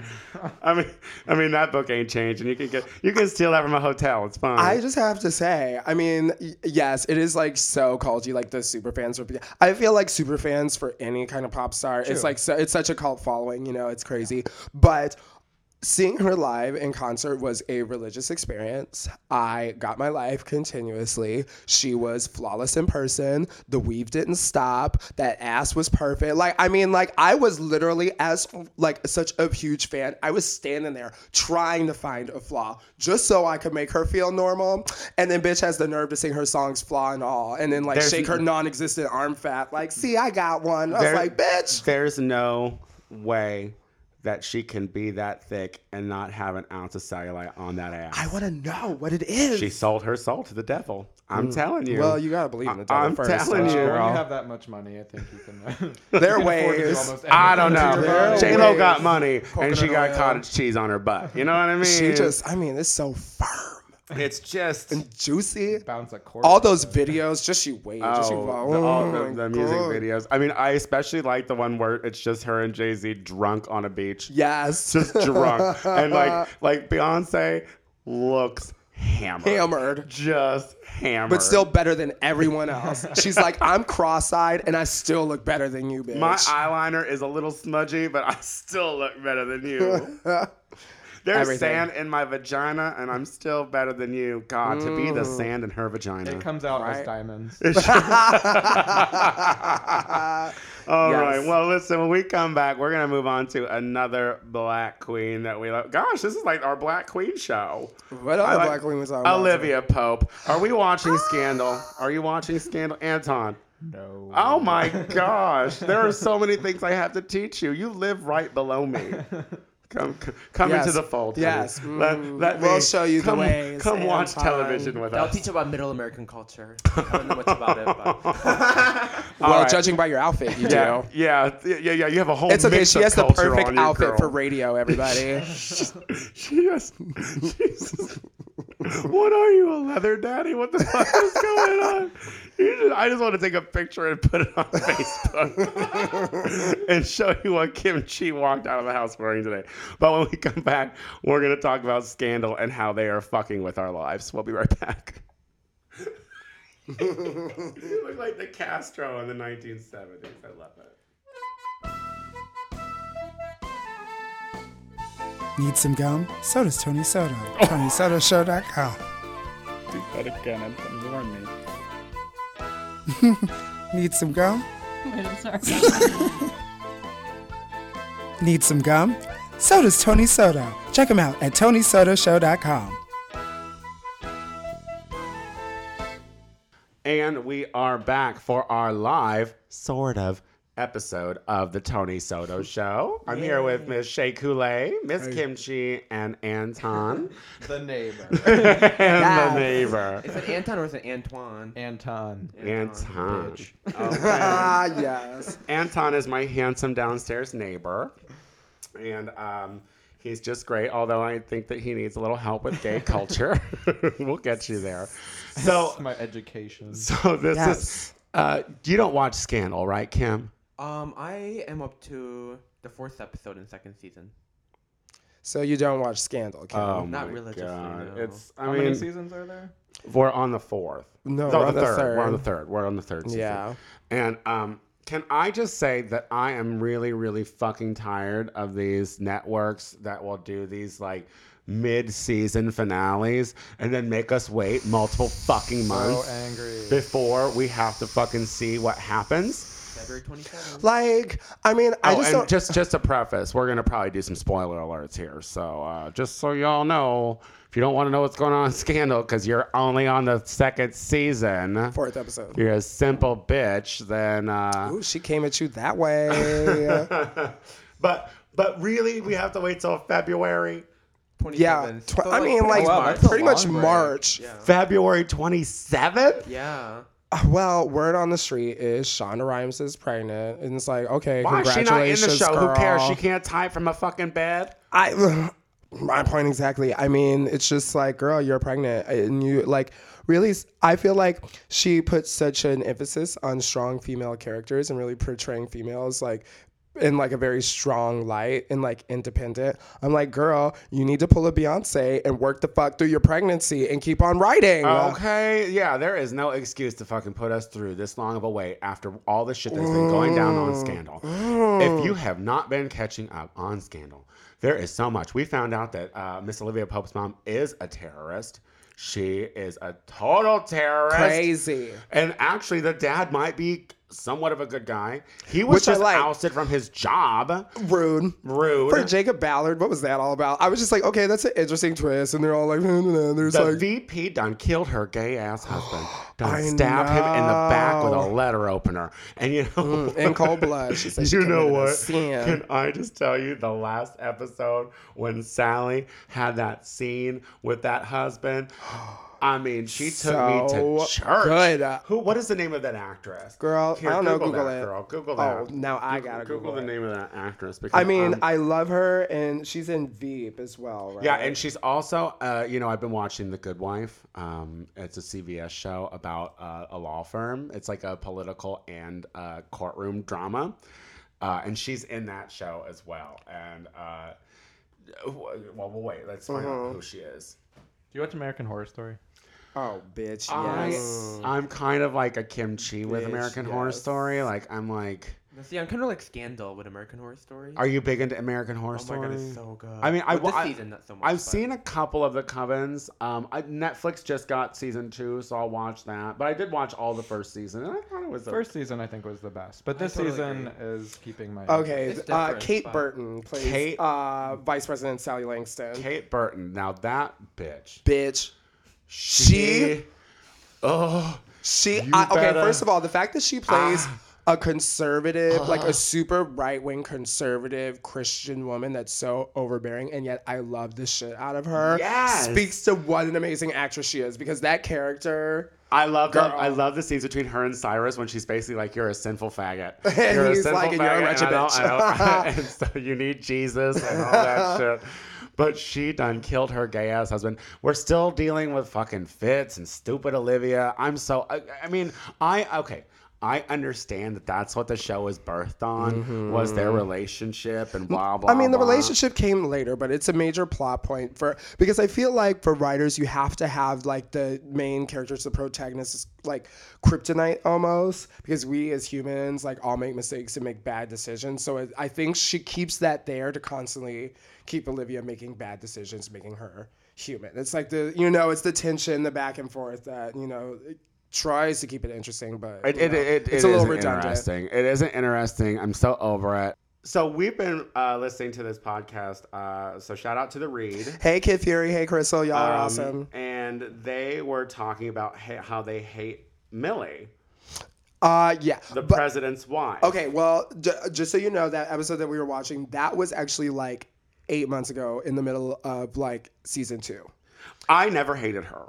I mean, I mean that book ain't changing. You can get, you can steal that from a hotel. It's fine. I just have to say, I mean, y- yes, it is like so culty, like the super fans. For, I feel like super fans for any kind of pop star, it's like so, it's such a cult following, you know, it's crazy. But seeing her live in concert was a religious experience. I got my life continuously. She was flawless in person. The weave didn't stop. That ass was perfect. Like I mean, like I was literally as like such a huge fan. I was standing there trying to find a flaw just so I could make her feel normal. And then bitch has the nerve to sing her songs flaw and all, and then like There's shake her non-existent arm fat. Like, see, I got one. I was like, bitch. There's no way that she can be that thick and not have an ounce of cellulite on that ass. I want to know what it is. She sold her soul to the devil. I'm telling you. Mm. Well, you gotta believe in the devil I'm first. telling don't you. When you have that much money, I think you can. There you can afford to do ways. I don't know. your. J Lo got money and she got oil. cottage cheese on her butt. You know what I mean? She just, I mean, it's so firm it's just and juicy. Bounce a. All those videos, just you wait, just you Oh, the, all Oh the, the music videos. I mean, I especially like the one where it's just her and Jay Z drunk on a beach, Yes, just drunk, and like like Beyonce looks hammered, hammered, just hammered, but still better than everyone else. She's like, I'm cross-eyed and I still look better than you, bitch. My eyeliner is a little smudgy, but I still look better than you. There's Everything. sand in my vagina, and I'm still better than you. God, to be the Mm. sand in her vagina. It comes out as diamonds. All Yes. right. Well, listen. When we come back, we're gonna move on to another Black Queen that we love. Gosh, this is like our Black Queen show. What other like- Black Queen was on? Olivia Pope. Are we watching Scandal? Are you watching Scandal, Anton? No. Oh my gosh, there are so many things I have to teach you. You live right below me. Come, come Yes. into the fold. honey. Yes. Let, Mm. let We'll me- show you the come, ways, Come watch Anton. television with I'll us. They'll teach you about Middle American culture. I don't know much about it, but Well, All right. judging by your outfit, you Yeah, do. yeah, yeah, yeah. You have a whole. It's okay. She of has the perfect outfit girl. for radio, everybody. she has. Jesus. What are you, a leather daddy? What the fuck is going on? You just, I just want to take a picture and put it on Facebook and show you what Kim Chi walked out of the house wearing today. But when we come back, we're going to talk about scandal and how they are fucking with our lives. We'll be right back. you look like the Castro in the 1970s. I love it. Need some gum? So does Tony Soto. Oh. TonySotoShow.com. Do that again and warn me. Need some gum? Wait, I'm sorry. Need some gum? So does Tony Soto. Check him out at TonySotoShow.com. And we are back for our live, sort of, episode of the Tony Soto Show. I'm here with Miss Shea Coulee, Miss Kim Chi, and Anton, the neighbor. and the neighbor. is it Anton or is it Antoine? Anton. Anton. Bitch. ah, yes. Anton is my handsome downstairs neighbor. And um, he's just great, although I think that he needs a little help with gay culture. we'll get you there. So, My education. so this is. Uh, you don't watch Scandal, right, Kim? Um, I am up to the fourth episode in second season. So you don't watch Scandal, Kim? Oh Not my religiously, God. no. It's. I How mean, many seasons are there? we're on the fourth. No, No, we're the, on the third. We're on the third. third. We're on the third season. Yeah. And um, can I just say that I am really, really fucking tired of these networks that will do these like mid-season finales and then make us wait multiple fucking So months angry. before we have to fucking see what happens. February 27th. Like, I mean, I oh, just and don't. just just to preface, we're gonna probably do some spoiler alerts here. So uh, just so y'all know, if you don't want to know what's going on in Scandal because you're only on the second season, Fourth episode. you're a simple bitch, then. Uh, Ooh, she came at you that way. but but really, we have to wait till February. 27th. yeah. Tw- So, I mean, pretty like, wow, much. that's a pretty much break. March. Yeah. February 27th? Yeah. Well, word on the street is Shonda Rhimes is pregnant, and it's like, okay, Why is she not in the show? Who cares? She can't type from a fucking bed. I my point exactly. I mean, it's just like, girl, you're pregnant, and you like really. I feel like she puts such an emphasis on strong female characters and really portraying females like in like a very strong light and like independent. I'm like, girl, you need to pull a Beyonce and work the fuck through your pregnancy and keep on writing. Okay, yeah, there is no excuse to fucking put us through this long of a wait after all the shit that's been going down on Scandal. If you have not been catching up on Scandal, there is so much. We found out that uh, Miss Olivia Pope's mom is a terrorist. She is a total terrorist. Crazy. And actually, the dad might be somewhat of a good guy. He was Which just like. ousted from his job. Rude. Rude. For Jacob Ballard, what was that all about? I was just like, okay, that's an interesting twist, and they're all like, there's the like, VP done killed her gay ass husband. Done stabbed him in the back with a letter opener. And you know, Mm, in cold blood. She said you know what? Can I just tell you the last episode when Sally had that scene with that husband? I mean, she took me to church. good. Who? What is the name of that actress? Girl, Here, I don't know. Google Google that, it. girl. Google that. Oh, that. now I Google- gotta Google, Google the name of that actress because I mean, I'm- I love her, and she's in Veep as well, right? Yeah, and she's also, uh, you know, I've been watching The Good Wife. Um, it's a CBS show about uh, a law firm. It's like a political and uh, courtroom drama, uh, and she's in that show as well. And uh, well, we'll wait. Let's find Uh-huh. out who she is. Do you watch American Horror Story? Oh, bitch, yes. I'm kind of like a kimchi with Bitch, American Horror yes. Story. Like I'm like, See, I'm kind of like Scandal with American Horror Story. Are you big into American Horror Oh Story? my god, it's so good. I mean, I, Well, this I- season not so much. I've but- seen a couple of the Covens. Um, I, Netflix just got season two, so I'll watch that. But I did watch all the first season, and I thought it was a- First season I think was the best, but this totally season agree. is keeping my. Okay, It's uh, different, Kate but- Burton plays Kate- uh, Vice President Sally Langston. Kate Burton. Now that bitch. Bitch. She Oh, She, You I, okay. better- Ah. First of all, the fact that she plays a conservative, like a super right wing conservative Christian woman that's so overbearing, and yet I love the shit out of her. Yes. speaks to what an amazing actress she is because that character. I love the, Girl. I love the scenes between her and Cyrus when she's basically like, "You're a sinful faggot." And you're he's like, "And you're a and wretched I don't- bitch." I don't- and so you need Jesus and all that shit. But she done killed her gay ass husband. We're still dealing with fucking Fitz and stupid Olivia. I'm so. I, I mean, I okay. I understand that that's what the show was birthed on was their relationship and blah blah. Mm-hmm. I mean, the blah. relationship came later, but it's a major plot point for because I feel like for writers, you have to have like the main characters, the protagonists, is like kryptonite almost because we as humans like all make mistakes and make bad decisions. So it, I think she keeps that there to constantly keep Olivia making bad decisions, making her human. It's like the you know, it's the tension, the back and forth that you know. It, tries to keep it interesting, but It, it, know, it, it's it a little isn't redundant. interesting. It isn't interesting. I'm so over it. So we've been uh, listening to this podcast. Uh, so shout out to the Read. Hey, Kid Fury. Hey, Crissle. Y'all are Um, awesome. And they were talking about ha- how they hate Mellie, Uh, yeah. the but- president's wife. Okay, well, j- just so you know, that episode that we were watching, that was actually like eight months ago in the middle of like season two. I never hated her.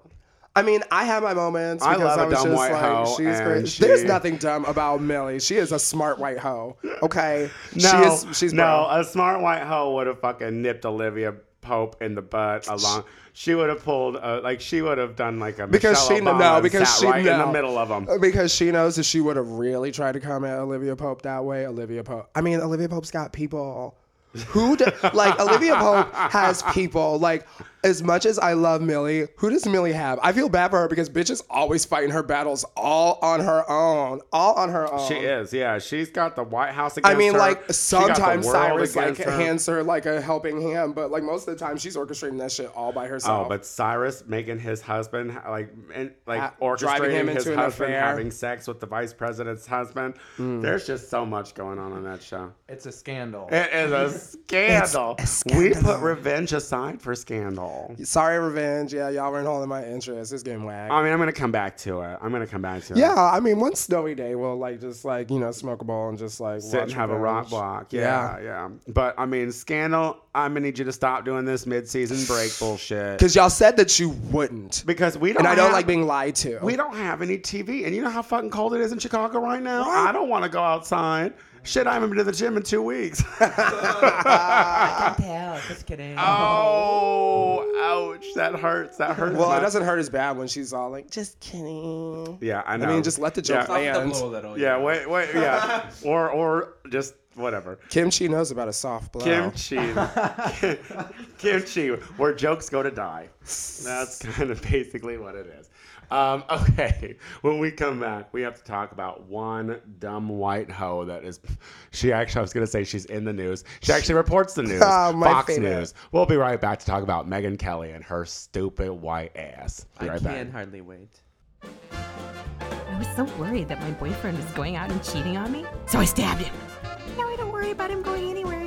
I mean, I have my moments I because love I a dumb white like, hoe, she's great. she- There's nothing dumb about Mellie. She is a smart white hoe. Okay, No, she is. She's no. bro. A smart white hoe would have fucking nipped Olivia Pope in the butt along. She would have pulled, uh, like she would have done like a because Michelle she Obama no because she right in the middle of them. because she knows that she would have really tried to come at Olivia Pope that way. Olivia Pope. I mean, Olivia Pope's got people. Who do, like Olivia Pope has people like as much as I love Mellie, who does Mellie have? I feel bad for her because bitch is always fighting her battles all on her own, all on her own. She is, yeah. She's got the White House against her. I mean, her. like She got the sometimes Cyrus like her. hands her like a helping hand, but like most of the time she's orchestrating that shit all by oh, herself. Oh, but Cyrus making his husband like and, like Ha- orchestrating him his into an husband affair. having sex with the vice president's husband. Hmm. There's just so much going on on that show. It's a scandal. It is a scandal. It's a We put revenge aside for scandal. Sorry, revenge. Yeah, y'all weren't holding my interest. It's getting whack. I mean, I'm gonna come back to it. I'm gonna come back to it. Yeah, I mean, one snowy day we'll like just like you know smoke a bowl and just like Sit and have a rock Revenge. block. Yeah, yeah, But I mean, scandal. I'm gonna need you to stop doing this mid-season break bullshit. Because y'all said that you wouldn't, Because we don't. and I don't have- like being lied to. We don't have any TV, and you know how fucking cold it is in Chicago right now. I don't want to go outside. Shit, I haven't been to the gym in two weeks. I can tell. Just kidding. oh, ouch! That hurts. That hurts. Well, my- it doesn't hurt as bad when she's all like, "Just kidding." Yeah, I know. I mean, just let the joke Yeah. land. blow a little. Yeah, wait, wait, yeah, or or just whatever. Kim Chi knows about a soft blow. Kim Chi, Kim Chi, where jokes go to die. That's kind of basically what it is. Um, okay, when we come back, we have to talk about one dumb white hoe that is. She actually, I was going to say she's in the news. She actually reports the news. My Fox favorite. News. We'll be right back to talk about Megyn Kelly and her stupid white ass. Be I right can back. hardly wait. I was so worried that my boyfriend was going out and cheating on me, so I stabbed him. Now I don't worry about him going anywhere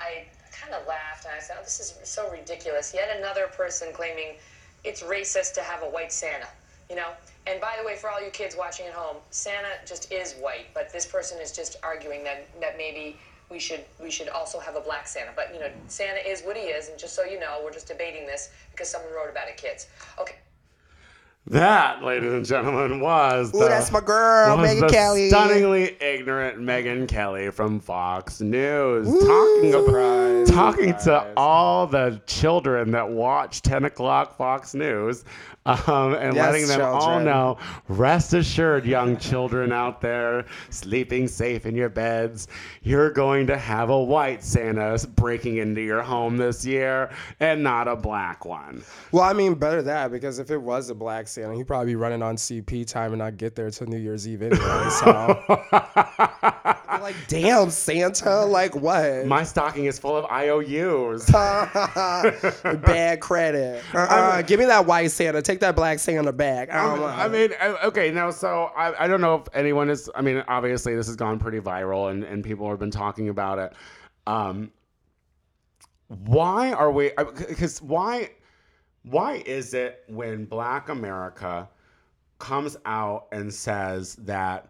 I kind of laughed and I said, oh, "This is so ridiculous." Yet another person claiming it's racist to have a white Santa. You know. And by the way, for all you kids watching at home, Santa just is white, but this person is just arguing that that maybe we should we should also have a black Santa. But you know, Santa is what he is, and just so you know, we're just debating this because someone wrote about it, kids. Okay. That, ladies and gentlemen, was Ooh, the, that's my girl, was Megyn the Kelly. stunningly ignorant Megyn Kelly from Fox News, talking Surprise, talking to all the children that watch 10 o'clock Fox News um, and Yes, letting them all know rest assured, young children out there sleeping safe in your beds, you're going to have a white Santa breaking into your home this year and not a black one. Well, I mean, better that because if it was a black Santa, he'd probably be running on CP time and not get there till New Year's Eve anyway. So, like, damn, Santa, like what? My stocking is full of IOUs. Bad credit. Uh-uh, give me that white Santa. Take that black Santa back. I don't I want mean, uh, okay, now, so I, I don't know if anyone is, I mean, obviously this has gone pretty viral and, and people have been talking about it. Um, why are we, because why, why is it when Black America comes out and says that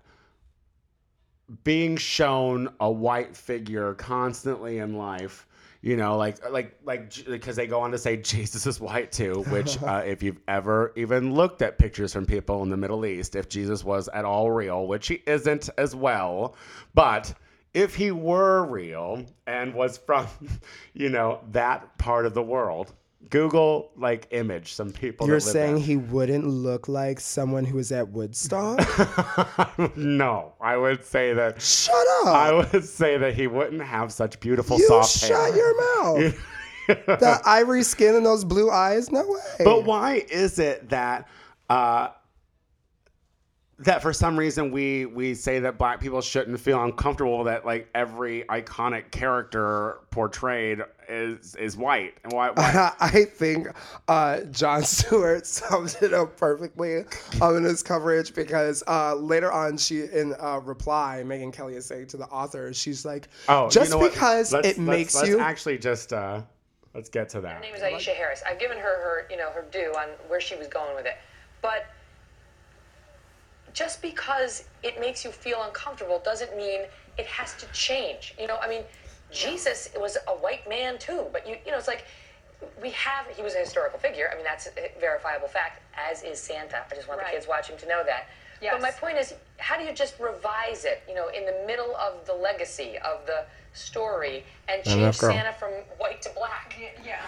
being shown a white figure constantly in life you know like like like because they go on to say jesus is white too which uh, if you've ever even looked at pictures from people in the middle east if jesus was at all real which he isn't as well but if he were real and was from you know that part of the world google like image some people You're saying there. he wouldn't look like someone who was at Woodstock? no, I would say that. Shut up. I would say that he wouldn't have such beautiful you soft shut hair. your mouth. that ivory skin and those blue eyes? No way. But why is it that uh, that for some reason we we say that black people shouldn't feel uncomfortable that like every iconic character portrayed is is white and why, why I think uh, Jon Stewart sums it up perfectly um, in his coverage because uh, later on, she in uh, reply, Megyn Kelly is saying to the author, she's like, oh just you know because Let's- it let's- makes let's you." actually just uh, let's get to that. Her name is Aisha Harris. I've given her her, you know, her due on where she was going with it. But just because it makes you feel uncomfortable doesn't mean it has to change. You know, I mean, Jesus was a white man too, but you you know, it's like we have he was a historical figure. I mean, that's a verifiable fact, as is Santa. I just want Right. the kids watching to know that. But my point is, how do you just revise it, you know, in the middle of the legacy of the story and change. Santa from white to black? Yeah.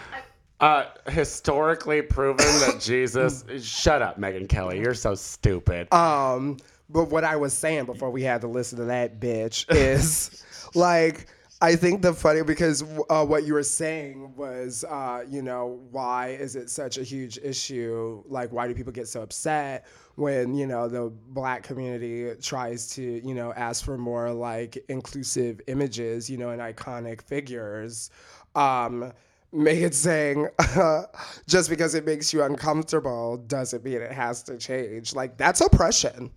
Uh, historically proven that Jesus. shut up, Megyn Kelly. You're so stupid. Um, but what I was saying before we had to listen to that bitch is like I think the funny because uh, what you were saying was uh, you know why is it such a huge issue? Like why do people get so upset when you know the black community tries to you know ask for more like inclusive images, you know, and iconic figures. Um, Megyn saying, just because it makes you uncomfortable doesn't mean it has to change. Like that's oppression.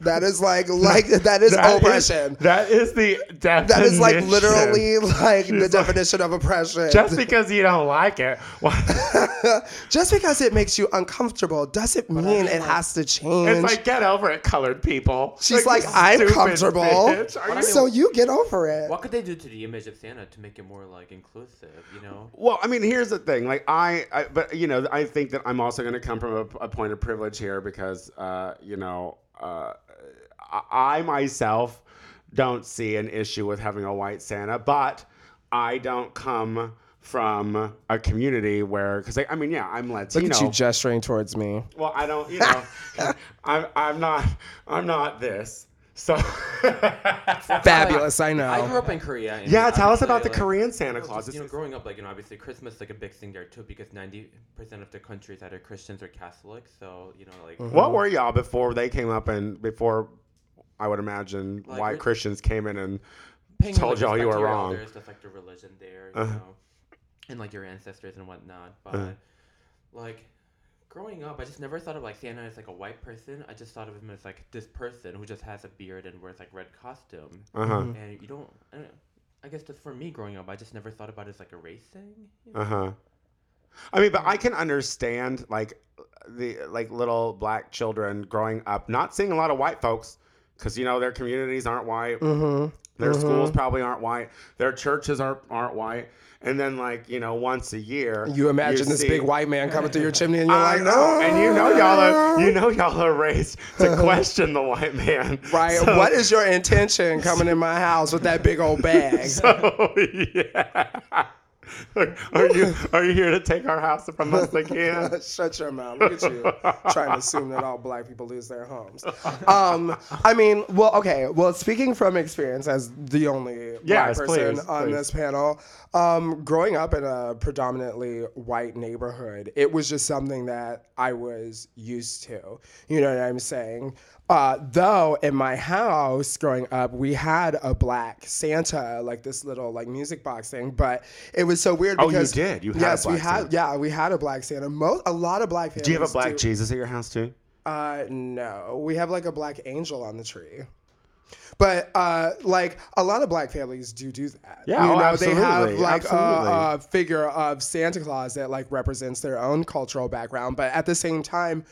That is like like that is That is- oppression. that is the definition. that is like literally like the She's definition of oppression. Just because you don't like it. Just because it makes you uncomfortable doesn't mean it has to change. It's like get over it, colored people. She's like, you I'm comfortable, bitch. Are you- so you get over it. What could they do to the image of Santa to make it more like inclusive? You know. Well, I mean, here's the thing. Like, I, I but you know, I think that I'm also going to come from a, a point of privilege here because, uh, you know, uh, I, I myself don't see an issue with having a white Santa, but I don't come from a community where, because I, I mean, yeah, I'm Latino. Look at you gesturing towards me. Well, I don't, you know, I'm, I'm not, I'm not this. So Fabulous, I know. I grew up in Korea. and Yeah, tell us about the like, Korean Santa Claus. just, You know, This growing up, like you know, obviously Christmas is like a big thing there too because ninety percent of the country is either Christians or Catholics. So you know, like What were y'all before they came up and before I would imagine Like, white Christians came in and told y'all you were wrong? Elders, that's like the religion there, you Uh-huh. know, and like your ancestors and whatnot. But Uh-huh. like growing up, I just never thought of like Santa as like a white person. I just thought of him as like this person who just has a beard and wears like red costume. Uh-huh. And you don't. I, don't I guess just for me growing up, I just never thought about it as like a race thing. you know? Uh huh. I mean, but I can understand like the like little black children growing up not seeing a lot of white folks because you know their communities aren't white, Mhm. their Mhm. schools probably aren't white, their churches aren't aren't white, and then like you know once a year You imagine this see- big white man coming through your chimney, and you're I like, know, no. and you know y'all are you know y'all are raised to question the white man, Right. So- what is your intention coming in my house with that big old bag? So yeah. Are you are you here to take our house from us again? Shut your mouth. Look at you trying to assume that all black people lose their homes. Um, I mean, well, okay. Well, speaking from experience as the only black person please, on please. this panel, um, growing up in a predominantly white neighborhood, it was just something that I was used to. You know what I'm saying? Uh, though in my house growing up, we had a black Santa, like this little like music box thing, but it was so weird because. Oh, you because did? You had a yes, we had Santa. yeah, we had a black Santa. Most a lot of black families. Do you have a black do. Jesus at your house too? Uh, no, we have like a black angel on the tree. But uh, like a lot of black families do do that. Yeah, you oh, know, they have like a, absolutely. a figure of Santa Claus that like represents their own cultural background. But at the same time,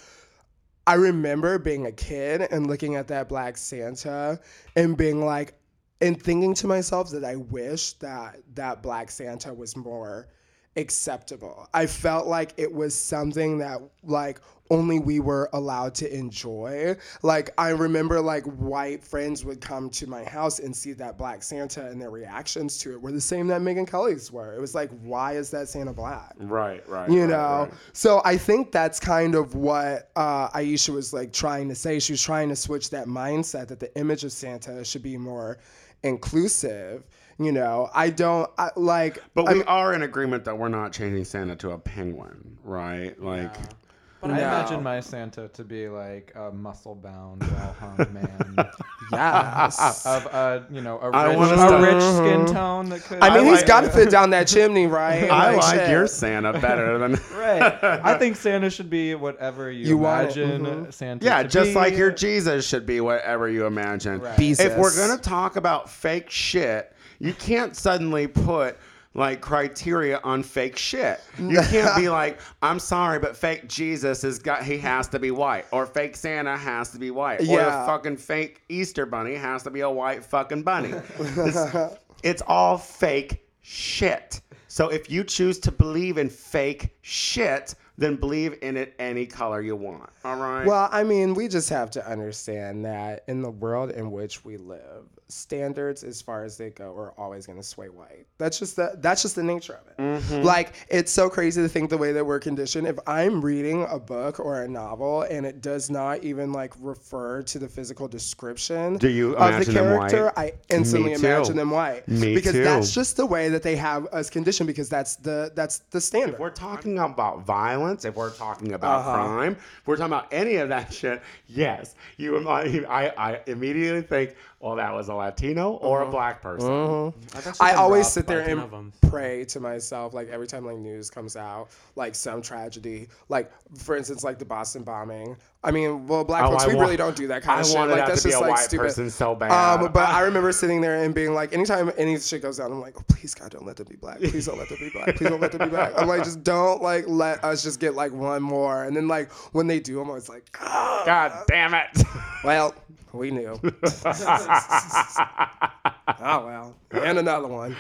I remember being a kid and looking at that black Santa and being like, and thinking to myself that I wish that that black Santa was more acceptable. I felt like it was something that like only we were allowed to enjoy. Like I remember like white friends would come to my house and see that black Santa and their reactions to it were the same that Megyn Kelly's were. It was like, why is that Santa black? Right, right. you right, know right. so i think that's kind of what uh, aisha was like trying to say she was trying to switch that mindset that the image of santa should be more inclusive you know i don't I, like But I we mean- are in agreement that we're not changing Santa to a penguin, right? Like, But I imagine my Santa to be like a muscle-bound, well-hung man yes of a you know a I rich, a rich skin tone that could. i mean he's like- got to fit down that chimney right I Like, like shit. your Santa better than. right. I think Santa should be whatever you, You want it, imagine mhm. Santa. Yeah, to just be. like your Jesus should be whatever you imagine. Right. If we're gonna talk about fake shit, you can't suddenly put like criteria on fake shit. You can't be like, I'm sorry, but fake Jesus has got he has to be white, or fake Santa has to be white, or the Yeah. fucking fake Easter bunny has to be a white fucking bunny. It's, it's all fake shit. So if you choose to believe in fake shit, then believe in it any color you want. All right. Well, I mean, we just have to understand that in the world in which we live, standards as far as they go are always going to sway white. That's just the that's just the nature of it. Mm-hmm. Like it's so crazy to think the way that we're conditioned. If I'm reading a book or a novel and it does not even like refer to the physical description Do you of the character? I instantly imagine them white. Me because too. that's just the way that they have us conditioned because that's the that's the standard. If we're talking about violence, if we're talking about Uh-huh. crime, if we're talking about any of that shit, yes, you. I, I immediately think, well, that was a Latino or Uh-huh. a black person. I've I always sit there and pray to myself, like every time like news comes out, like some tragedy, like for instance, like the Boston bombing. I mean, well, black Oh, folks, I we want- really don't do that kind I of shit. wanted Like that that's to be just a like white stupid. person so bad. Um, but I remember sitting there and being like, anytime any shit goes down, I'm like, oh, please God, don't let them be black. Please don't let them be black. Please don't let them be black. I'm like, just don't like let us just get like one more. And then like when they do, I'm always like, "Ah." God damn it! well, we knew. oh well, and another one.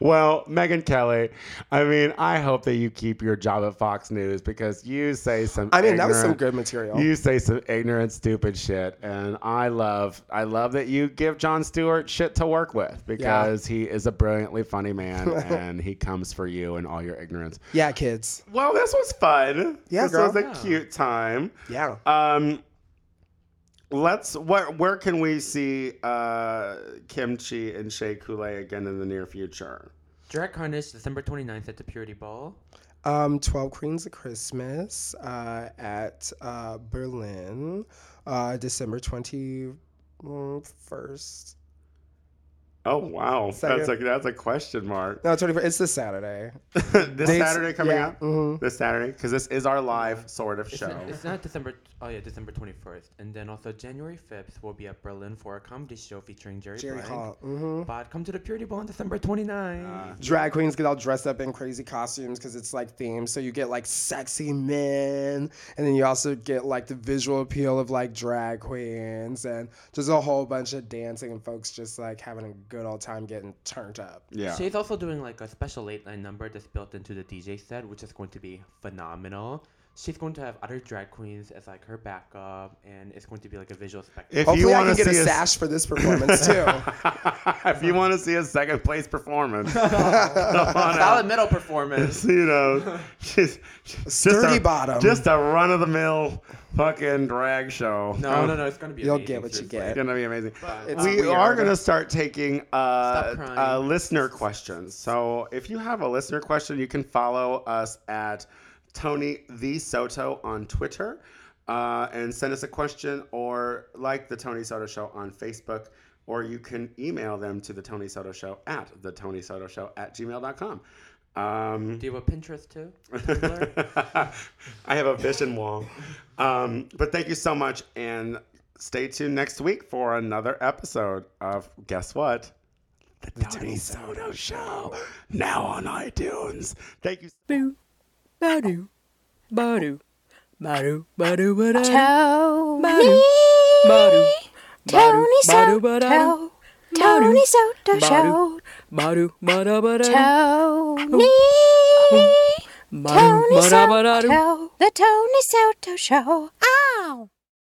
well, Megyn Kelly, I mean, I hope that you keep your job at Fox News because you say some. I mean, that was some good material. You say some ignorant, stupid shit, and I love, I love that you give Jon Stewart shit to work with because he is a brilliantly funny man and he comes for you and all your ignorance. Yeah, kids. Well, this was fun. Yeah, this girl. was a Yeah. cute time. Yeah. Um, let's. Where where can we see uh, Kim Chi and Shea Coulee again in the near future? Drag Carnage, December 29th at the Purity Ball. Um, 12 Queens of Christmas uh, at uh, Berlin, uh, December 21st. Oh wow, Second. that's a that's a question mark. No, 21st. It's this Saturday. this Dates- Saturday coming yeah, up. mhm. This Saturday because this is our live sort of It's show. not, it's not December. Oh yeah, December 21st, and then also January 5th we'll be at Berlin for a comedy show featuring Jerry, Jerry Blank. Hall, mhm. But come to the Purity Ball on December 29th. Uh, Drag queens get all dressed up in crazy costumes because it's like themed. So you get like sexy men, and then you also get like the visual appeal of like drag queens, and just a whole bunch of dancing and folks just like having a good old time getting turned up. Yeah. She's also doing like a special late night number that's built into the DJ set, which is going to be phenomenal. She's going to have other drag queens as like her backup, and it's going to be like a visual spectacle. If Hopefully, you I can to get a see sash for this performance too. if you want to see a second place performance, Solid middle performance. you know, just, just Sturdy a, bottom. just a run of the mill fucking drag show. No, no, no, it's gonna be. You'll amazing, get what you seriously. get. It's gonna be amazing. It's we weird. are gonna start taking uh, uh, listener questions. So if you have a listener question, you can follow us at Tony the Soto on Twitter uh, and send us a question, or like the Tony Soto Show on Facebook, or you can email them to the Tony Soto Show at the Tony Soto Show at gmail.com. Um, Do you have a Pinterest too? I have a vision wall. Um, but thank you so much, and stay tuned next week for another episode of Guess What? The, Tony Soto Show. Now on iTunes. Thank you. Boo, ba-doo, ba-doo, ba-doo, ba-doo, ba-doo. Tony. Ba-doo, Tony ba-doo, ba-doo. Soto. Tony Soto Show. ba-doo, ba-da, ba-da. Tony. Tony. Soto. The Tony Soto Show. Ow.